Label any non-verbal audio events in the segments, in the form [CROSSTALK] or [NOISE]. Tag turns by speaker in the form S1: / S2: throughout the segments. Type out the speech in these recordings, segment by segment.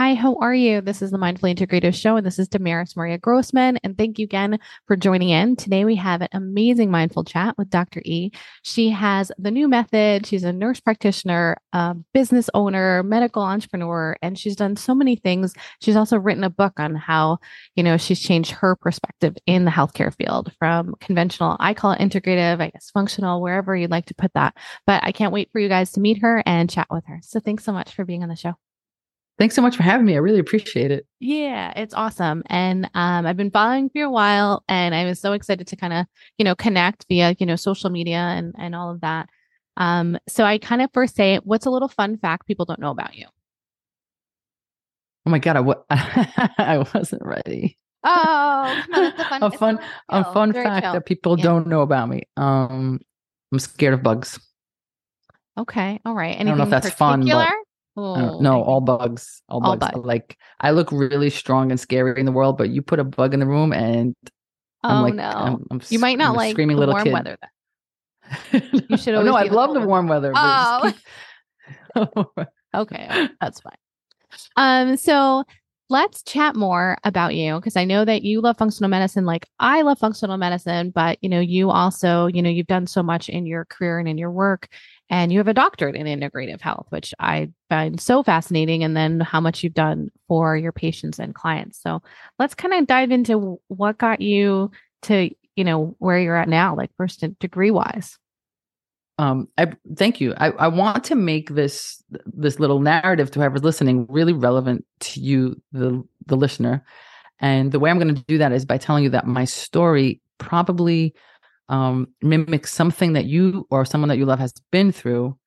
S1: Hi, how are you? This is the Mindfully Integrative Show, and this is Damaris Maria Grossman. And thank you again for joining in. Today, we have an amazing mindful chat with Dr. E. She has the KNEW Method. She's a nurse practitioner, a business owner, medical entrepreneur, and she's done so many things. She's also written a book on how, you know, she's changed her perspective in the healthcare field from conventional, I call it integrative, I guess functional, wherever you'd like to put that. But I can't wait for you guys to meet her and chat with her. So thanks so much for being on the show.
S2: Thanks so much for having me. I really appreciate it.
S1: Yeah, it's awesome. And um, I've been following for a while and I was so excited to kind of, you know, connect via, you know, social media and, and all of that. Um, so I kind of first say, what's a little fun fact people don't know about you?
S2: Oh my God, I w- [LAUGHS] I wasn't ready.
S1: Oh, no,
S2: a fun, [LAUGHS] a fun, a fun fact chill. that people yeah. don't know about me. Um, I'm scared of bugs.
S1: Okay, all right.
S2: Anything I don't know if that's fun, but Oh, no, all bugs. All, all bugs. bugs. Like I look really strong and scary in the world, but you put a bug in the room and
S1: I'm oh like, no, I'm, I'm, you might not I'm like screaming little warm kid. weather.
S2: you [LAUGHS] should always. no, I love the warm weather.
S1: Oh, keep... [LAUGHS] [LAUGHS] okay, that's fine. Um, so let's chat more about you because I know that you love functional medicine like I love functional medicine, but you know, you also, you know, you've done so much in your career and in your work and you have a doctorate in integrative health, which I find so fascinating. And then how much you've done for your patients and clients. So let's kind of dive into what got you to, you know, where you're at now, like first degree wise.
S2: Um, I thank you. I, I want to make this this little narrative to whoever's listening really relevant to you, the the listener. And the way I'm going to do that is by telling you that my story probably um, mimic something that you or someone that you love has been through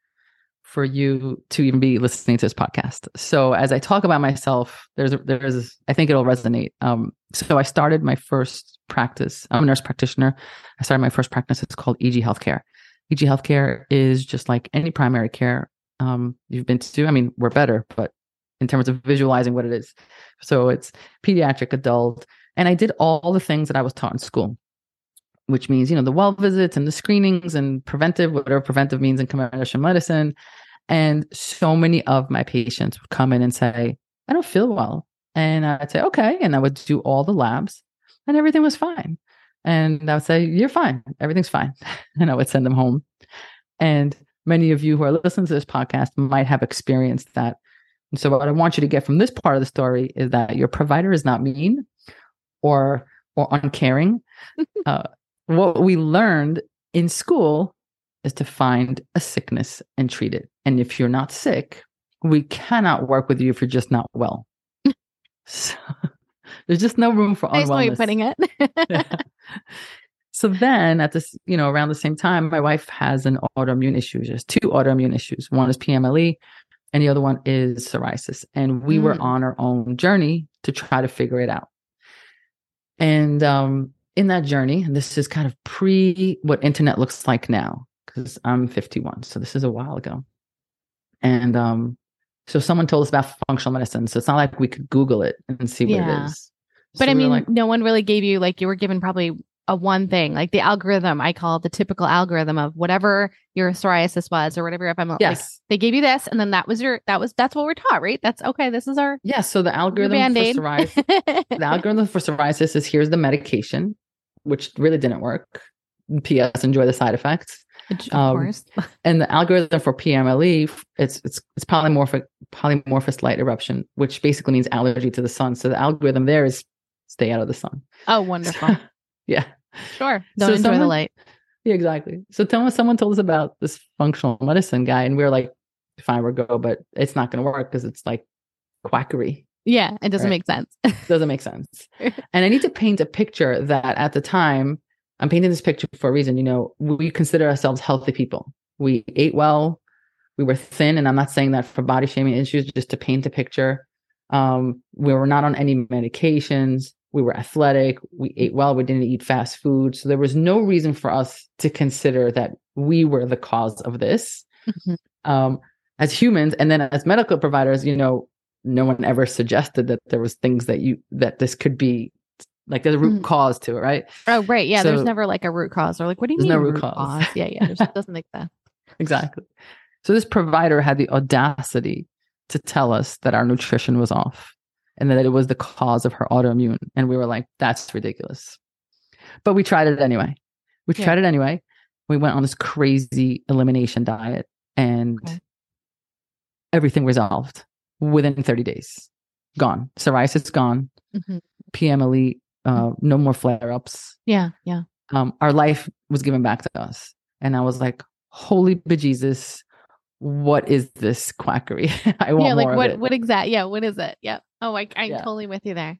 S2: for you to even be listening to this podcast. So as I talk about myself, there's there's I think it'll resonate. Um, so I started my first practice. I'm a nurse practitioner. I started my first practice. It's called EG Healthcare. EG Healthcare is just like any primary care um, you've been to. I mean, we're better, but in terms of visualizing what it is, so it's pediatric, adult, and I did all the things that I was taught in school which means you know the well visits and the screenings and preventive whatever preventive means in conventional medicine. And so many of my patients would come in and say i don't feel well. And i'd say okay. And i would do all the labs and everything was fine. And i would say you're fine. Everything's fine. [LAUGHS] And i would send them home. And many of you who are listening to this podcast might have experienced that. And so what i want you to get from this part of the story is that your provider is not mean or or uncaring. [LAUGHS] Uh, what we learned in school is to find a sickness and treat it. And if you're not sick, we cannot work with you if you're just not well. so, [LAUGHS] there's just no room for nice unwellness.
S1: putting it. yeah. [LAUGHS] [LAUGHS]
S2: So then at this, you know, around the same time, my wife has an autoimmune issue. There's two autoimmune issues. One is PMLE and the other one is psoriasis. And we mm. were on our own journey to try to figure it out. And um, in that journey, this is kind of pre what internet looks like now, because I'm 51. So this is a while ago. And um, so someone told us about functional medicine. So it's not like we could Google it and see what yeah. it is.
S1: So but I mean, like, no one really gave you like you were given probably a one thing, like the algorithm. I call the typical algorithm of whatever your psoriasis was or whatever. If I'm yes, like, they gave you this, and then that was your that was that's what we're taught, right? That's okay. This is our
S2: yeah. So the algorithm for psoriasis, the algorithm for psoriasis is here's the medication, which really didn't work. P.S. Enjoy the side effects.
S1: Of um, course. [LAUGHS]
S2: and the algorithm for PMLE, it's it's it's polymorphic polymorphous light eruption, which basically means allergy to the sun. So the algorithm there is stay out of the sun.
S1: Oh, wonderful. [LAUGHS]
S2: yeah.
S1: Sure. Don't enjoy
S2: someone,
S1: the light.
S2: Yeah, exactly. So tell me, someone told us about this functional medicine guy, and we were like, fine, we'll go, but it's not going to work because it's like quackery.
S1: Yeah, it doesn't
S2: Right.
S1: make sense.
S2: Doesn't make sense. [LAUGHS] and I need to paint a picture that at the time, I'm painting this picture for a reason. You know, we consider ourselves healthy people. We ate well, we were thin, and I'm not saying that for body shaming issues, just to paint a picture. Um, we were not on any medications. We were athletic. We ate well. We didn't eat fast food. So there was no reason for us to consider that we were the cause of this
S1: Mhm.
S2: um, as humans. And then as medical providers, you know, no one ever suggested that there was things that you that this could be like there's a root
S1: Mhm.
S2: cause to it, right?
S1: Oh, right. Yeah. there's never like a root cause or like, what do you mean?
S2: No root cause.
S1: Yeah. Yeah. It doesn't make sense.
S2: Exactly. So this provider had the audacity to tell us that our nutrition was off and that it was the cause of her autoimmune. And we were like, that's ridiculous. But we tried it anyway. We
S1: Yeah.
S2: tried it anyway. We went on this crazy elimination diet and
S1: Okay.
S2: everything resolved within 30 days. Gone. Psoriasis gone.
S1: Mhm.
S2: PMLE, uh, no more flare ups.
S1: Yeah. Yeah.
S2: Um, our life was given back to us. And I was like, holy bejesus, what is this quackery? [LAUGHS] I want
S1: Yeah. Like
S2: more
S1: what, what exact? Yeah. What is it? Yeah. Oh, I, I'm
S2: Yeah.
S1: totally with you there.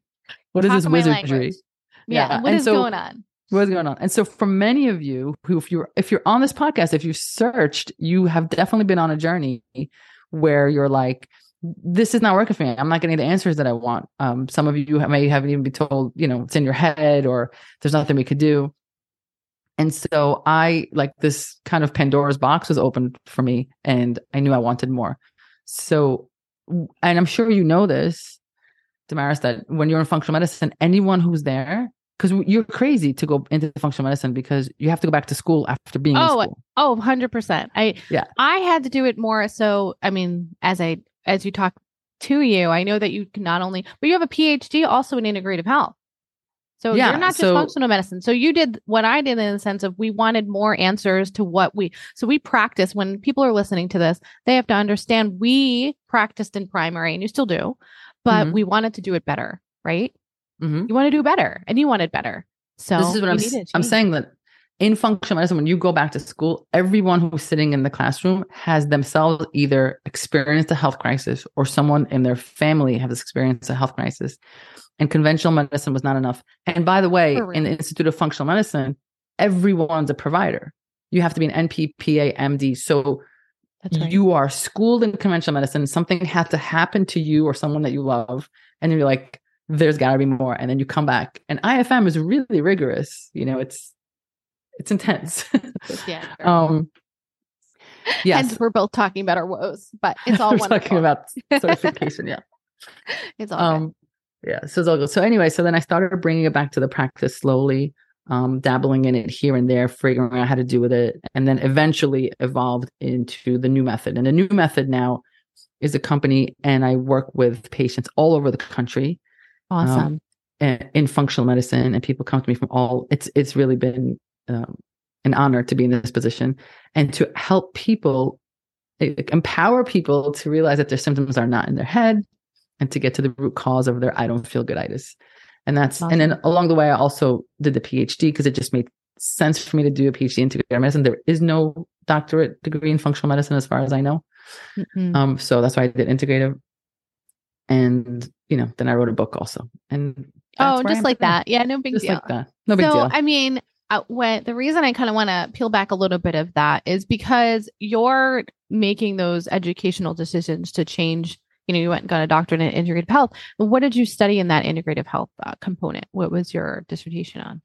S2: what is
S1: Talk
S2: this wizardry?
S1: Yeah.
S2: Yeah,
S1: What is
S2: so-
S1: going on?
S2: What's going on? And so for many of you who if you're if you're on this podcast, if you've searched, you have definitely been on a journey where you're like, this is not working for me. I'm not getting the answers that I want. Um, some of you may haven't even been told, you know, it's in your head or there's nothing we could do. And so I like this kind of Pandora's box was opened for me and I knew I wanted more. So and I'm sure you know this, Damaris, that when you're in functional medicine, anyone who's there, because you're crazy to go into functional medicine because you have to go back to school after being
S1: Oh,
S2: in school.
S1: Oh, 100%. I
S2: Yeah.
S1: I had to do it more so I mean as I as you talk to you, I know that you can not only but you have a PhD also in integrative health. So
S2: Yeah,
S1: you're not just
S2: so-
S1: functional medicine. So you did what I did in the sense of we wanted more answers to what we so we practice when people are listening to this, they have to understand we practiced in primary and you still do, but
S2: Mhm.
S1: we wanted to do it better, right?
S2: Mhm.
S1: You want to do better and you wanted better. So
S2: this is what I'm, I'm saying that in functional medicine, when you go back to school, everyone who's sitting in the classroom has themselves either experienced a health crisis or someone in their family has experienced a health crisis. And conventional medicine was not enough. And by the way, in the. Institute of Functional Medicine, everyone's a provider. You have to be an NPPA MD. So
S1: right.
S2: you are schooled in conventional medicine. Something had to happen to you or someone that you love. And you're like, there's got to be more. And then you come back. And IFM is really rigorous. You know, it's it's intense.
S1: yeah. [LAUGHS]
S2: um, yes.
S1: And we're both talking about our woes, but it's [LAUGHS] all
S2: We're talking about certification. yeah. [LAUGHS]
S1: it's all good.
S2: Um, yeah. So it's all good. So anyway, so then I started bringing it back to the practice slowly, um, dabbling in it here and there, figuring out how to do with it, and then eventually evolved into the KNEW Method. And the KNEW Method now is a company, and I work with patients all over the country
S1: awesome.
S2: uh, in functional medicine, and people come to me from all. It's it's really been um, an honor to be in this position and to help people eh, empower people to realize that their symptoms are not in their head and to get to the root cause of their I don't feel good" gooditis. And that's and then along the way I also did the PhD because it just made sense for me to do a PhD in integrative medicine. There is no doctorate degree in functional medicine as far as I know.
S1: Mm-mm.
S2: Um so that's why I did integrative. And you know, then I wrote a book also. And
S1: oh, just like that. Yeah, no big
S2: Just
S1: deal.
S2: like that. No big
S1: so,
S2: deal.
S1: I mean, the reason I kind of want to peel back a little bit of that is because you're making those educational decisions to change. You know, you went and got a doctorate in integrative health. What did you study in that integrative health uh, component? What was your dissertation on?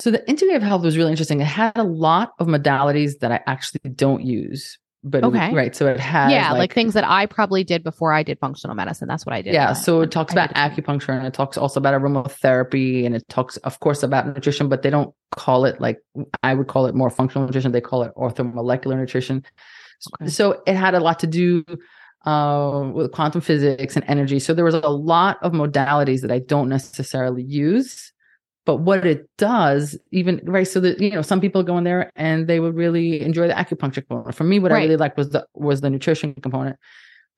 S2: So the integrative health was really interesting. It had a lot of modalities that I actually don't use. But it
S1: Okay.
S2: right. So it has
S1: yeah, like, things that I probably did before I did functional medicine. That's what I did.
S2: yeah so it talks
S1: I
S2: about acupuncture and it talks also about aromatherapy and it talks of course about nutrition but they don't call it like i would call it more functional nutrition they call it orthomolecular nutrition
S1: Okay.
S2: so it had a lot to do uh, with quantum physics and energy so there was a lot of modalities that i don't necessarily use but what it does even right so that you know some people go in there and they would really enjoy the acupuncture component for me what i really liked was the was the nutrition component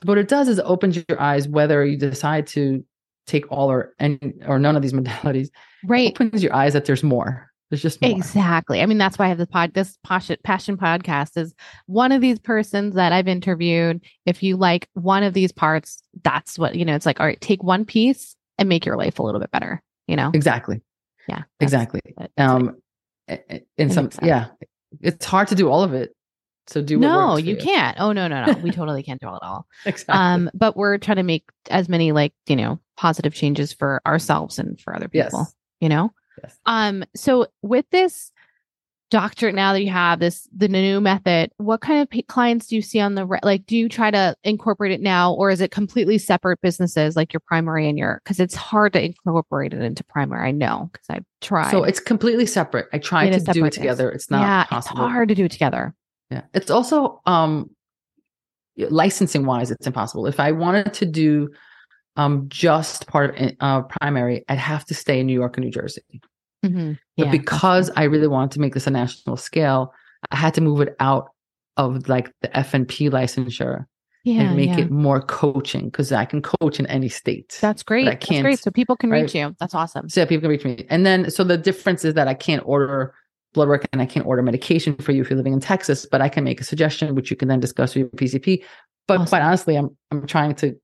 S2: what it does is it opens your eyes whether you decide to take all or and or none of these [LAUGHS] modalities
S1: Right.
S2: it opens your eyes that there's more There's just more.
S1: Exactly. I mean, that's why I have this pod. This passion, passion podcast is one of these persons that I've interviewed. If you like one of these parts, that's what you know. It's like, all right, take one piece and make your life a little bit better. You know.
S2: Exactly.
S1: Yeah.
S2: Exactly.
S1: that's
S2: Um, in some, yeah, it's hard to do all of it. So do what
S1: no,
S2: works for
S1: you can't. Oh no, no, no. We [LAUGHS] totally can't do it all.
S2: Exactly.
S1: Um, but we're trying to make as many like you know positive changes for ourselves and for other people. yes. You know.
S2: Yes.
S1: Um, so with this doctorate now that you have this the KNEW Method, what kind of clients do you see on the re- like? Do you try to incorporate it now, or is it completely separate businesses like your primary and your? Because it's hard to incorporate it into primary. I know because I've tried.
S2: So it's completely separate. I
S1: try
S2: to do it together. It's not
S1: yeah,
S2: possible.
S1: it's hard to do it together.
S2: Yeah. It's also um licensing wise, it's impossible. If I wanted to do um just part of uh primary, I'd have to stay in New York and New Jersey.
S1: Mhm.
S2: But because I really wanted to make this a national scale, I had to move it out of like the FNP licensure
S1: yeah,
S2: and make
S1: yeah.
S2: it more coaching because I can coach in any state.
S1: That's great.
S2: I
S1: That's
S2: can't-
S1: great. So people can
S2: right?
S1: reach you. That's awesome.
S2: so yeah, people can reach me. And then so the difference is that I can't order blood work and I can't order medication for you if you're living in Texas, but I can make a suggestion which you can then discuss with your PCP. But
S1: Awesome.
S2: quite honestly, I'm I'm trying to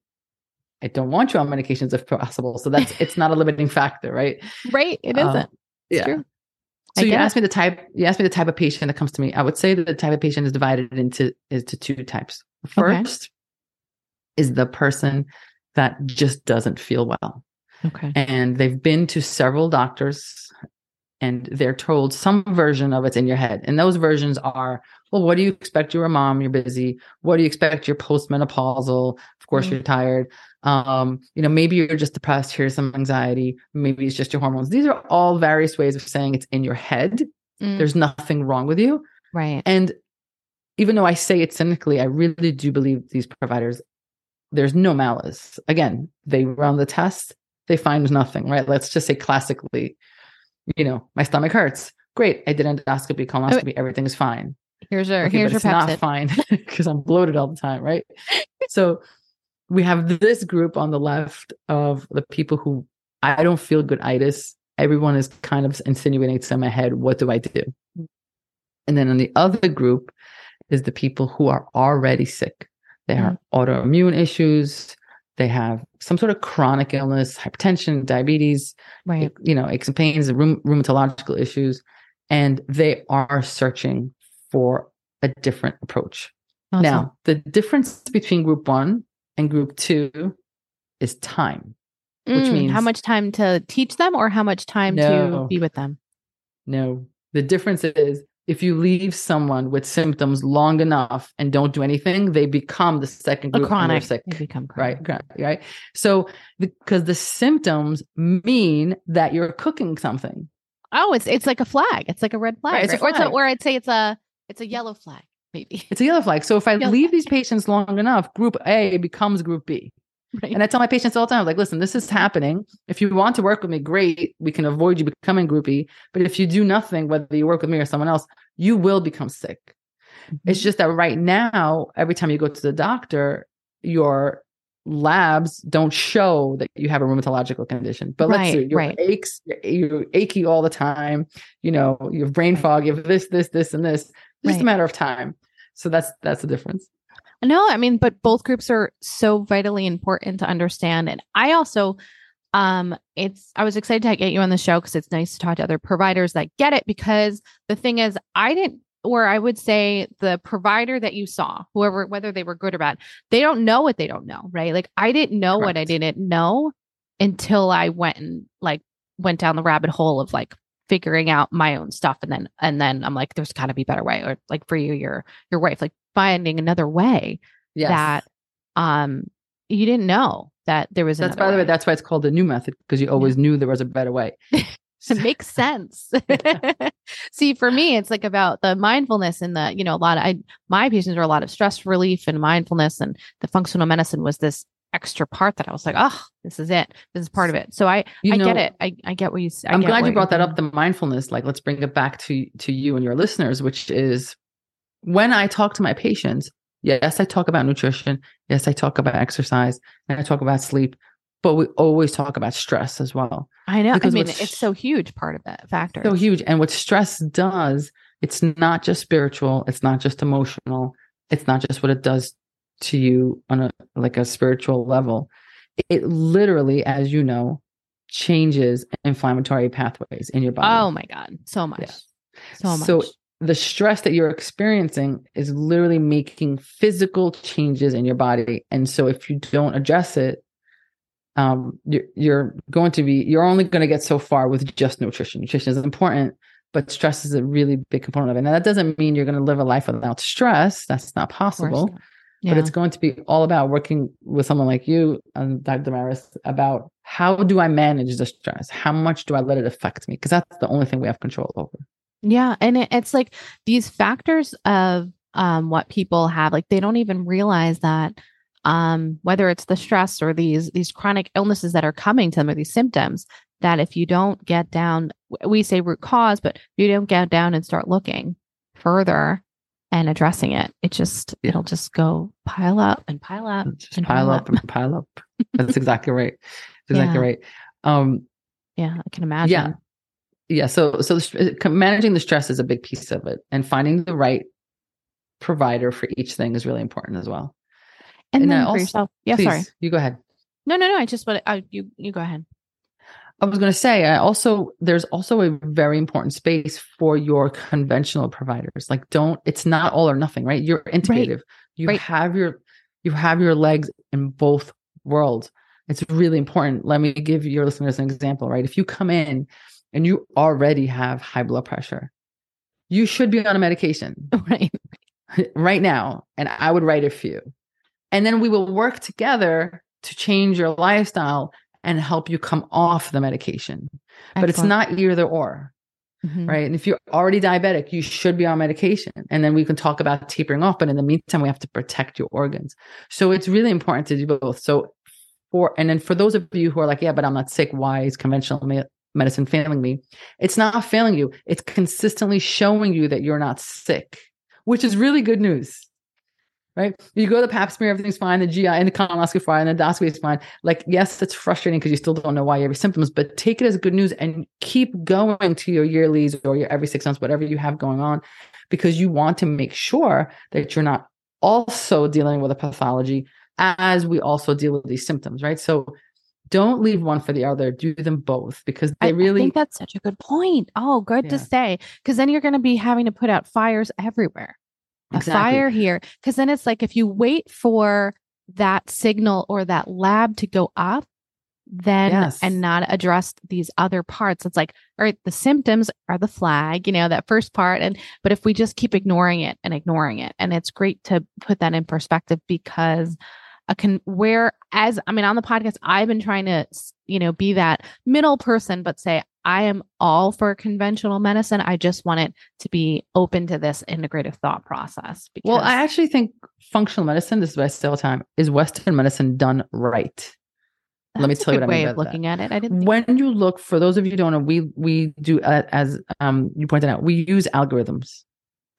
S2: I don't want you on medications if possible. So that's it's not a limiting factor, right?
S1: Right. It
S2: Um,
S1: isn't. It's
S2: yeah.
S1: true. I
S2: So you
S1: get
S2: asked me the type. You asked me the type of patient that comes to me. I would say that the type of patient is divided into into two types. The
S1: Okay.
S2: First is the person that just doesn't feel well,
S1: Okay.
S2: and they've been to several doctors, and they're told some version of it's in your head. And those versions are, well, what do you expect? You're a mom. You're busy. What do you expect? You're postmenopausal. Of course,
S1: Mhm.
S2: you're tired. Um, you know, maybe you're just depressed. Here's some anxiety. Maybe it's just your hormones. These are all various ways of saying it's in your head.
S1: Mm,
S2: There's nothing wrong with you.
S1: right.
S2: And even though I say it cynically, I really do believe these providers, there's no malice. Again, they run the test, they find nothing, right? Let's just say classically, you know, my stomach hurts. Great. I did endoscopy, colonoscopy, everything is fine.
S1: Here's your
S2: Okay,
S1: here's your
S2: it's not fine [LAUGHS] because I'm bloated all the time, right? so we have this group on the left of the people who I don't feel good itis. Everyone is kind of insinuating it's in my head. What do I do? And then on the other group is the people who are already sick. They have mm. autoimmune issues. They have some sort of chronic illness, hypertension, diabetes, eh,
S1: Right.
S2: you know, aches and pains, rheum- rheumatological issues, and they are searching for a different approach.
S1: Awesome.
S2: Now, the difference between group one and group two is time. which
S1: Mm, how much time to teach them or how much time to be with them?
S2: No, the difference is if you leave someone with symptoms long enough and don't do anything, they become the second group they're
S1: chronic.
S2: sick.
S1: They become
S2: Right,
S1: chronic.
S2: right, right. So, because the symptoms mean that you're cooking something.
S1: Oh, it's it's like a flag. It's like a red flag.
S2: Right, it's a?
S1: Or it's a, or I'd say it's a it's a yellow flag, maybe. [LAUGHS]
S2: It's a yellow flag. So if I
S1: Yellow
S2: leave
S1: flag.
S2: these patients long enough, group A becomes group B.
S1: Right.
S2: And I tell my patients all the time, like, listen, this is happening. If you want to work with me, great. We can avoid you becoming group B. But if you do nothing, whether you work with me or someone else, you will become sick.
S1: Mm-hmm.
S2: It's just that right now, every time you go to the doctor, your labs don't show that you have a rheumatological condition. But let's
S1: Right,
S2: see, your
S1: right.
S2: aches, you're achy all the time. You know, you have brain fog, you have this, this, this, and this. It's just a matter of time. So that's that's the difference.
S1: No, I mean, but both groups are so vitally important to understand. And I also, um, it's I was excited to get you on the show because it's nice to talk to other providers that get it. Because the thing is, I didn't, or I would say the provider that you saw, whoever, whether they were good or bad, they don't know what they don't know, right? Like I didn't know what I didn't know until I went and like went down the rabbit hole of like figuring out my own stuff and then and then I'm like there's got to be a better way or like for you your your wife like finding another way
S2: Yes.
S1: that um you didn't know that there was
S2: that's by the way,
S1: way.
S2: that's why it's called the KNEW Method, because you always knew there was a better way. [LAUGHS]
S1: it makes sense [LAUGHS] [LAUGHS] see for me it's like about the mindfulness and the you know a lot of I my patients are a lot of stress relief and mindfulness and the functional medicine was this extra part that I was like oh this is it this is part of it so I
S2: You
S1: I
S2: know,
S1: get it I, I get what you say
S2: I'm glad you brought that up, the mindfulness. Like, let's bring it back to to you and your listeners, which is when I talk to my patients. Yes, I talk about nutrition. Yes, I talk about exercise, and I talk about sleep. but we always talk about stress as well.
S1: I know.
S2: Because
S1: I mean, it's so huge part of that factor.
S2: So huge. And what stress does, it's not just spiritual, it's not just emotional, it's not just what it does to you on a like a spiritual level. It literally, as you know, changes inflammatory pathways in your body.
S1: Oh my God. So much. So much.
S2: So the stress that you're experiencing is literally making physical changes in your body. And so if you don't address it, um, you're, you're going to be, you're only going to get so far with just nutrition. Nutrition is important, but stress is a really big component of it. Now, that doesn't mean you're going to live a life without stress. That's not possible.
S1: not.
S2: But it's going to be all about working with someone like you, and Dr. Maris, about how do I manage the stress? How much do I let it affect me? Because that's the only thing we have control over.
S1: Yeah, and it, it's like these factors of um, what people have, like they don't even realize that um, whether it's the stress or these these chronic illnesses that are coming to them or these symptoms, that if you don't get down, we say root cause, but you don't get down and start looking further and addressing it, it just it'll just go pile up and pile up.
S2: just
S1: and
S2: pile
S1: pile
S2: up and pile up. [LAUGHS] That's exactly right. That's Exactly
S1: Yeah.
S2: right. Um,
S1: Yeah, I can imagine.
S2: yeah, yeah. So, so the, managing the stress is a big piece of it, and finding the right provider for each thing is really important as well.
S1: And,
S2: And I
S1: then for
S2: also-
S1: yourself. Yeah,
S2: Please,
S1: sorry.
S2: you go ahead.
S1: No, no, no. I just want uh, you. You go ahead.
S2: I was going to say, I also there's also a very important space for your conventional providers. Like, don't it's not all or nothing, right? You're integrative. You
S1: Right.
S2: have your you have your legs in both worlds. It's really important. Let me give your listeners an example, right? If you come in and you already have high blood pressure, you should be on a medication [LAUGHS]
S1: Right.
S2: right now, and I would write a few, and then we will work together to change your lifestyle and help you come off the medication. But it's not either or
S1: Mhm.
S2: right? And if you're already diabetic you should be on medication. And then we can talk about tapering off but in the meantime we have to protect your organs. So it's really important to do both. So for and then for those of you who are like yeah but i'm not sick. Why is conventional me- medicine failing me? It's not failing you. It's consistently showing you that you're not sick which is really good news right? You go to the pap smear, everything's fine. The GI and the colonoscopy fine, and the endoscopy is fine. Like, yes, it's frustrating because you still don't know why you have your symptoms, but take it as good news and keep going to your yearlies or your every six months, whatever you have going on, because you want to make sure that you're not also dealing with a pathology as we also deal with these symptoms, right? So don't leave one for the other. Do them both because
S1: I,
S2: they really
S1: I think that's such a good point. Oh, good to
S2: Yeah.
S1: say. Because then you're going to be having to put out fires everywhere. A fire here. Because then it's like if you wait for that signal or that lab to go up, then
S2: Yes.
S1: and not address these other parts, it's like, all right, the symptoms are the flag, you know, that first part. And but if we just keep ignoring it and ignoring it, and it's great to put that in perspective because a can where as I mean on the podcast, I've been trying to you know be that middle person, but say I am all for conventional medicine. I just want it to be open to this integrative thought process. Because
S2: Well, I actually think functional medicine, this is what I say all time, is Western medicine done right. let me tell you what I
S1: way
S2: mean
S1: of
S2: by that.
S1: looking at it. I didn't. Think
S2: when you look for those of you who don't know we we do uh, as um you pointed out we use algorithms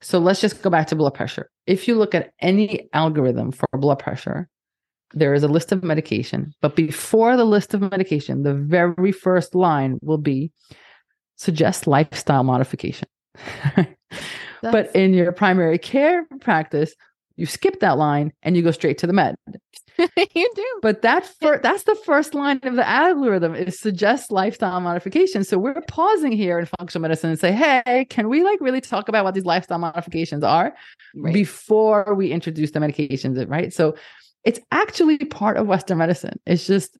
S2: so let's just go back to blood pressure if you look at any algorithm for blood pressure there is a list of medication but before the list of medication the very first line will be suggest lifestyle modification [LAUGHS] but in your primary care practice you skip that line and you go straight to the med [LAUGHS]
S1: you do.
S2: but that fir- that's the first line of the algorithm is suggest lifestyle modification. So we're pausing here in functional medicine and say, hey, can we like really talk about what these lifestyle modifications are
S1: Right.
S2: before we introduce the medications, right? So it's actually part of Western medicine. It's just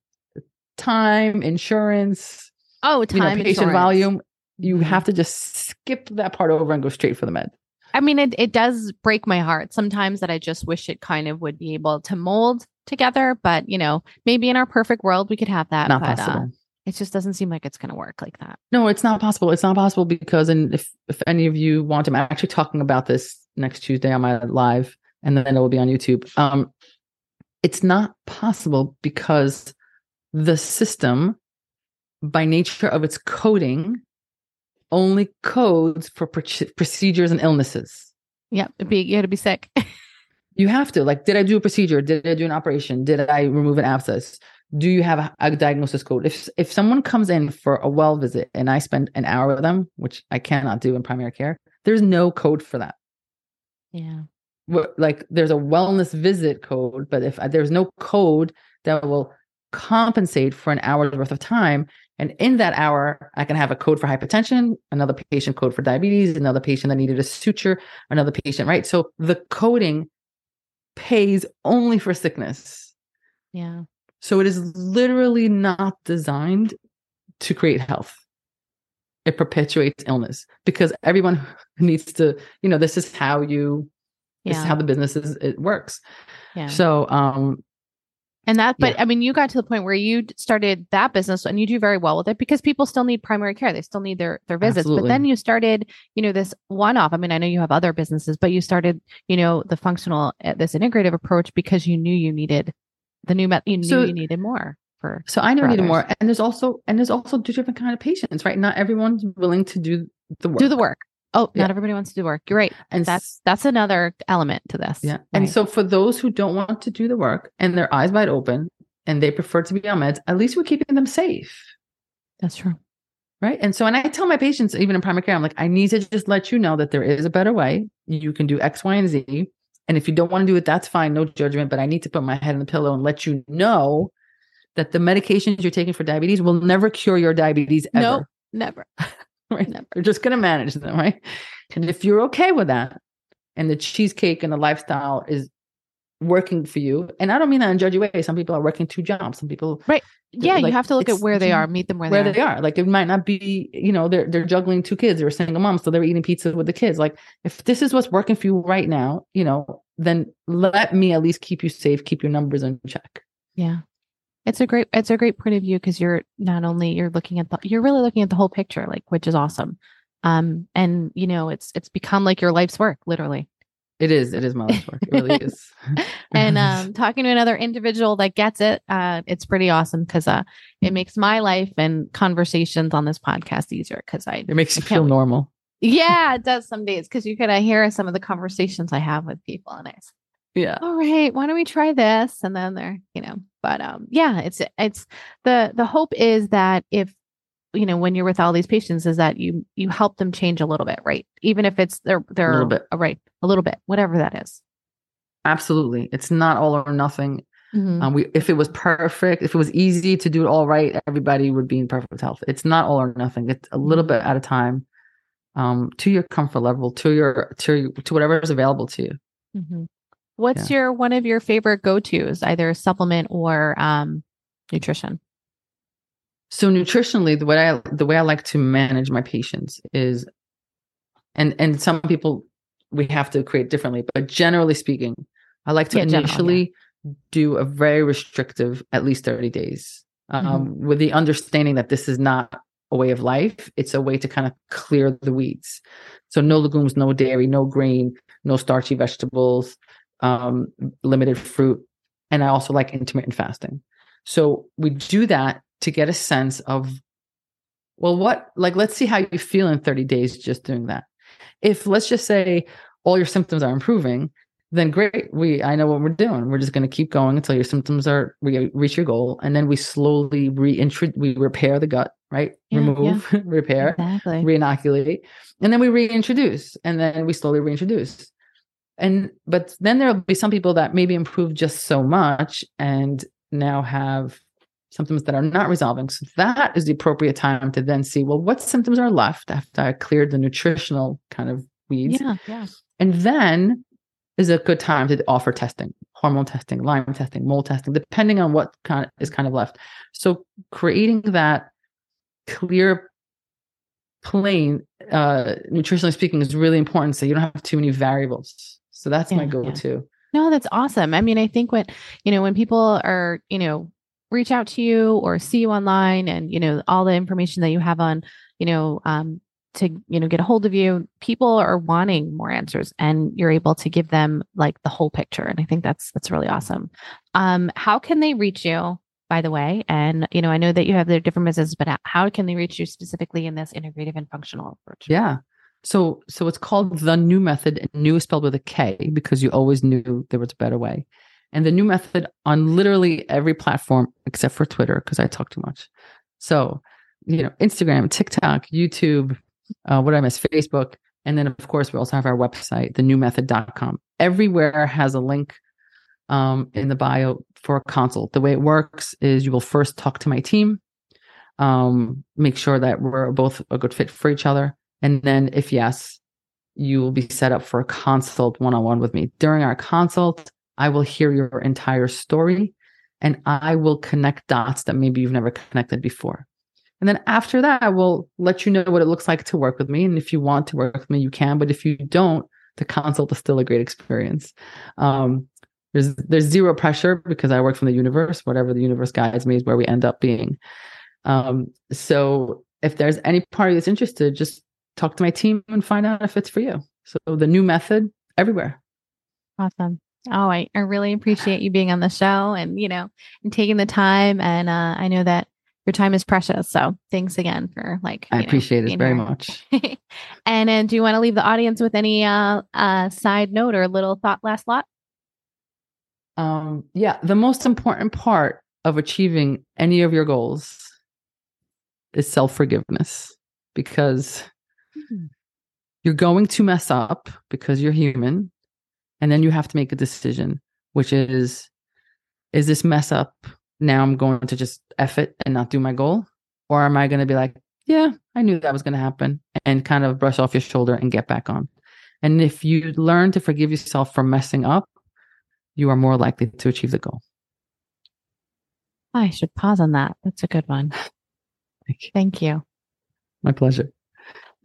S2: time, insurance,
S1: oh,
S2: you know,
S1: time
S2: patient
S1: insurance.
S2: volume. You
S1: Mhm.
S2: have to just skip that part over and go straight for the med.
S1: I mean, it, it does break my heart sometimes that I just wish it kind of would be able to mold together. But, you know, maybe in our perfect world, we could have that.
S2: Not
S1: but, uh,
S2: possible.
S1: it just doesn't seem like it's going to work like that.
S2: No, it's not possible. It's not possible because, and if if any of you want, I'm actually talking about this next Tuesday on my live, and then it will be on YouTube. Um, it's not possible because the system, by nature of its coding, only codes for proc- procedures and illnesses.
S1: Yeah, be, you had to be sick. [LAUGHS]
S2: You have to like, did I do a procedure? Did I do an operation? Did I remove an abscess? do you have a, a, diagnosis code if if someone comes in for a well visit and i spend an hour with them which i cannot do in primary care there's no code for that
S1: yeah
S2: like there's a wellness visit code but if uh, there's no code that will compensate for an hour's worth of time and in that hour i can have a code for hypertension another patient code for diabetes another patient that needed a suture another patient right? So the coding pays only for sickness.
S1: Yeah.
S2: So it is literally not designed to create health. It perpetuates illness because everyone [LAUGHS] needs to, you know, this is how you, yeah. this is how the business is, it works. Yeah. So, um,
S1: and that, but yeah. I mean, you got to the point where you started that business and you do very well with it because people still need primary care. They still need their, their visits. Absolutely. But then you started, you know, this one off. I mean, I know you have other businesses, but you started, you know, the functional, uh, this integrative approach because you knew you needed the new met you knew so, you needed more for
S2: so i know needed more and there's also and there's also two different kind of patients right not everyone's willing to do the work
S1: do the work oh yeah. not everybody wants to do work you're right and that's that's another element to this
S2: yeah right. and so for those who don't want to do the work and their eyes wide open and they prefer to be on meds at least we're keeping them safe
S1: that's true
S2: right and so and i tell my patients even in primary care i'm like i need to just let you know that there is a better way you can do x y and z and if you don't want to do it, that's fine, no judgment. But I need to put my head on the pillow and let you know that the medications you're taking for diabetes will never cure your diabetes ever.
S1: No, never. [LAUGHS]
S2: right? Never. You're just going to manage them, right? And if you're okay with that, and the cheesecake and the lifestyle is working for you, and I don't mean that in judgy way. Some people are working two jobs. Some people,
S1: right? yeah like, you have to look at where they [LAUGHS] are meet them where,
S2: where
S1: they,
S2: they are. like it might not be you know they're they're juggling two kids they're a single mom so they're eating pizza with the kids like if this is what's working for you right now you know then let me at least keep you safe keep your numbers in check
S1: yeah it's a great it's a great point of view because you're not only you're looking at the you're really looking at the whole picture like which is awesome um and you know it's it's become like your life's work literally
S2: it is. It is my life's work. It really [LAUGHS] is.
S1: and um, [LAUGHS] talking to another individual that gets it, uh, it's pretty awesome because uh, it makes my life and conversations on this podcast easier because I
S2: it makes you feel normal.
S1: Yeah, it does some days because you can uh, hear some of the conversations I have with people, and it's
S2: yeah.
S1: All right, why don't we try this? And then they're, you know, but um, yeah, it's it's the the hope is that if you know when you're with all these patients is that you you help them change a little bit right? Even if it's they're they're a little bit. right a little bit whatever that is.
S2: Absolutely. It's not all or nothing. Mm-hmm. um, we if it was perfect if it was easy to do it all right everybody would be in perfect health. It's not all or nothing. It's a little bit at a time um, to your comfort level to your to to whatever is available to you.
S1: Mm-hmm. What's yeah. your one of your favorite go-to's either supplement or um, nutrition
S2: so nutritionally, the way I the way I like to manage my patients is, and and some people we have to create differently, but generally speaking, I like to yeah, initially general, yeah. do a very restrictive, at least thirty days, um, mm-hmm. with the understanding that this is not a way of life; it's a way to kind of clear the weeds. So no legumes, no dairy, no grain, no starchy vegetables, um, limited fruit, and I also like intermittent fasting. So we do that to get a sense of well what like let's see how you feel in 30 days just doing that if let's just say all your symptoms are improving then great we i know what we're doing we're just going to keep going until your symptoms are we reach your goal and then we slowly reintroduce we repair the gut right yeah, remove yeah. [LAUGHS] repair exactly. reinoculate and then we reintroduce and then we slowly reintroduce and but then there'll be some people that maybe improve just so much and now have symptoms that are not resolving. So that is the appropriate time to then see, well, what symptoms are left after I cleared the nutritional kind of weeds.
S1: Yeah, yeah.
S2: And then is a good time to offer testing, hormone testing, Lyme testing, mold testing, depending on what kind of is kind of left. So creating that clear plane, uh, nutritionally speaking, is really important. So you don't have too many variables. So that's yeah, my go-to. Yeah.
S1: No, that's awesome. I mean, I think when you know when people are you know reach out to you or see you online and you know all the information that you have on you know um, to you know get a hold of you people are wanting more answers and you're able to give them like the whole picture and i think that's that's really awesome um how can they reach you by the way and you know i know that you have their different businesses but how can they reach you specifically in this integrative and functional approach
S2: yeah so so it's called the KNEW Method and new is spelled with a k because you always knew there was a better way and the KNEW Method on literally every platform except for Twitter because I talk too much. So, you know, Instagram, TikTok, YouTube, uh, what I miss, Facebook. And then, of course, we also have our website, theknewmethod.com. Everywhere has a link um, in the bio for a consult. The way it works is you will first talk to my team, um, make sure that we're both a good fit for each other. And then, if yes, you will be set up for a consult one on one with me. During our consult, I will hear your entire story and I will connect dots that maybe you've never connected before. And then after that, I will let you know what it looks like to work with me. And if you want to work with me, you can. But if you don't, the consult is still a great experience. Um, there's there's zero pressure because I work from the universe. Whatever the universe guides me is where we end up being. Um, so if there's any party that's interested, just talk to my team and find out if it's for you. So the KNEW Method everywhere.
S1: Awesome. Oh, I, I really appreciate you being on the show and, you know, and taking the time. And uh, I know that your time is precious. So thanks again for like,
S2: I appreciate know, it very here. much. [LAUGHS]
S1: and and do you want to leave the audience with any uh, uh, side note or little thought last lot?
S2: Um, yeah. The most important part of achieving any of your goals is self forgiveness because. You're going to mess up because you're human and then you have to make a decision, which is, is this mess up? Now I'm going to just F it and not do my goal? Or am I going to be like, yeah, I knew that was going to happen and kind of brush off your shoulder and get back on? And if you learn to forgive yourself for messing up, you are more likely to achieve the goal.
S1: I should pause on that. That's a good one. [LAUGHS]
S2: Thank you.
S1: Thank you.
S2: My pleasure.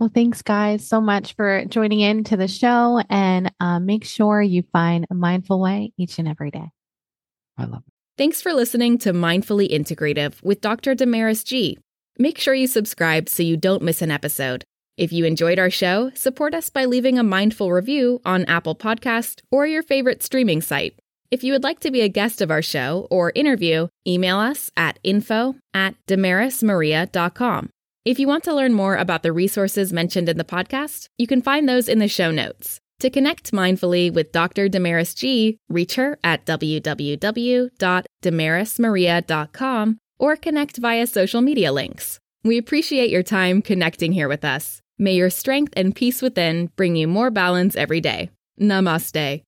S1: Well, thanks, guys, so much for joining in to the show. And uh, make sure you find a mindful way each and every day.
S2: I love it.
S3: Thanks for listening to Mindfully Integrative with Dr. Damaris G. Make sure you subscribe so you don't miss an episode. If you enjoyed our show, support us by leaving a mindful review on Apple Podcast or your favorite streaming site. If you would like to be a guest of our show or interview, email us at info at damarismaria.com. If you want to learn more about the resources mentioned in the podcast, you can find those in the show notes. To connect mindfully with Dr. Damaris G, reach her at www.damarismaria.com or connect via social media links. We appreciate your time connecting here with us. May your strength and peace within bring you more balance every day. Namaste.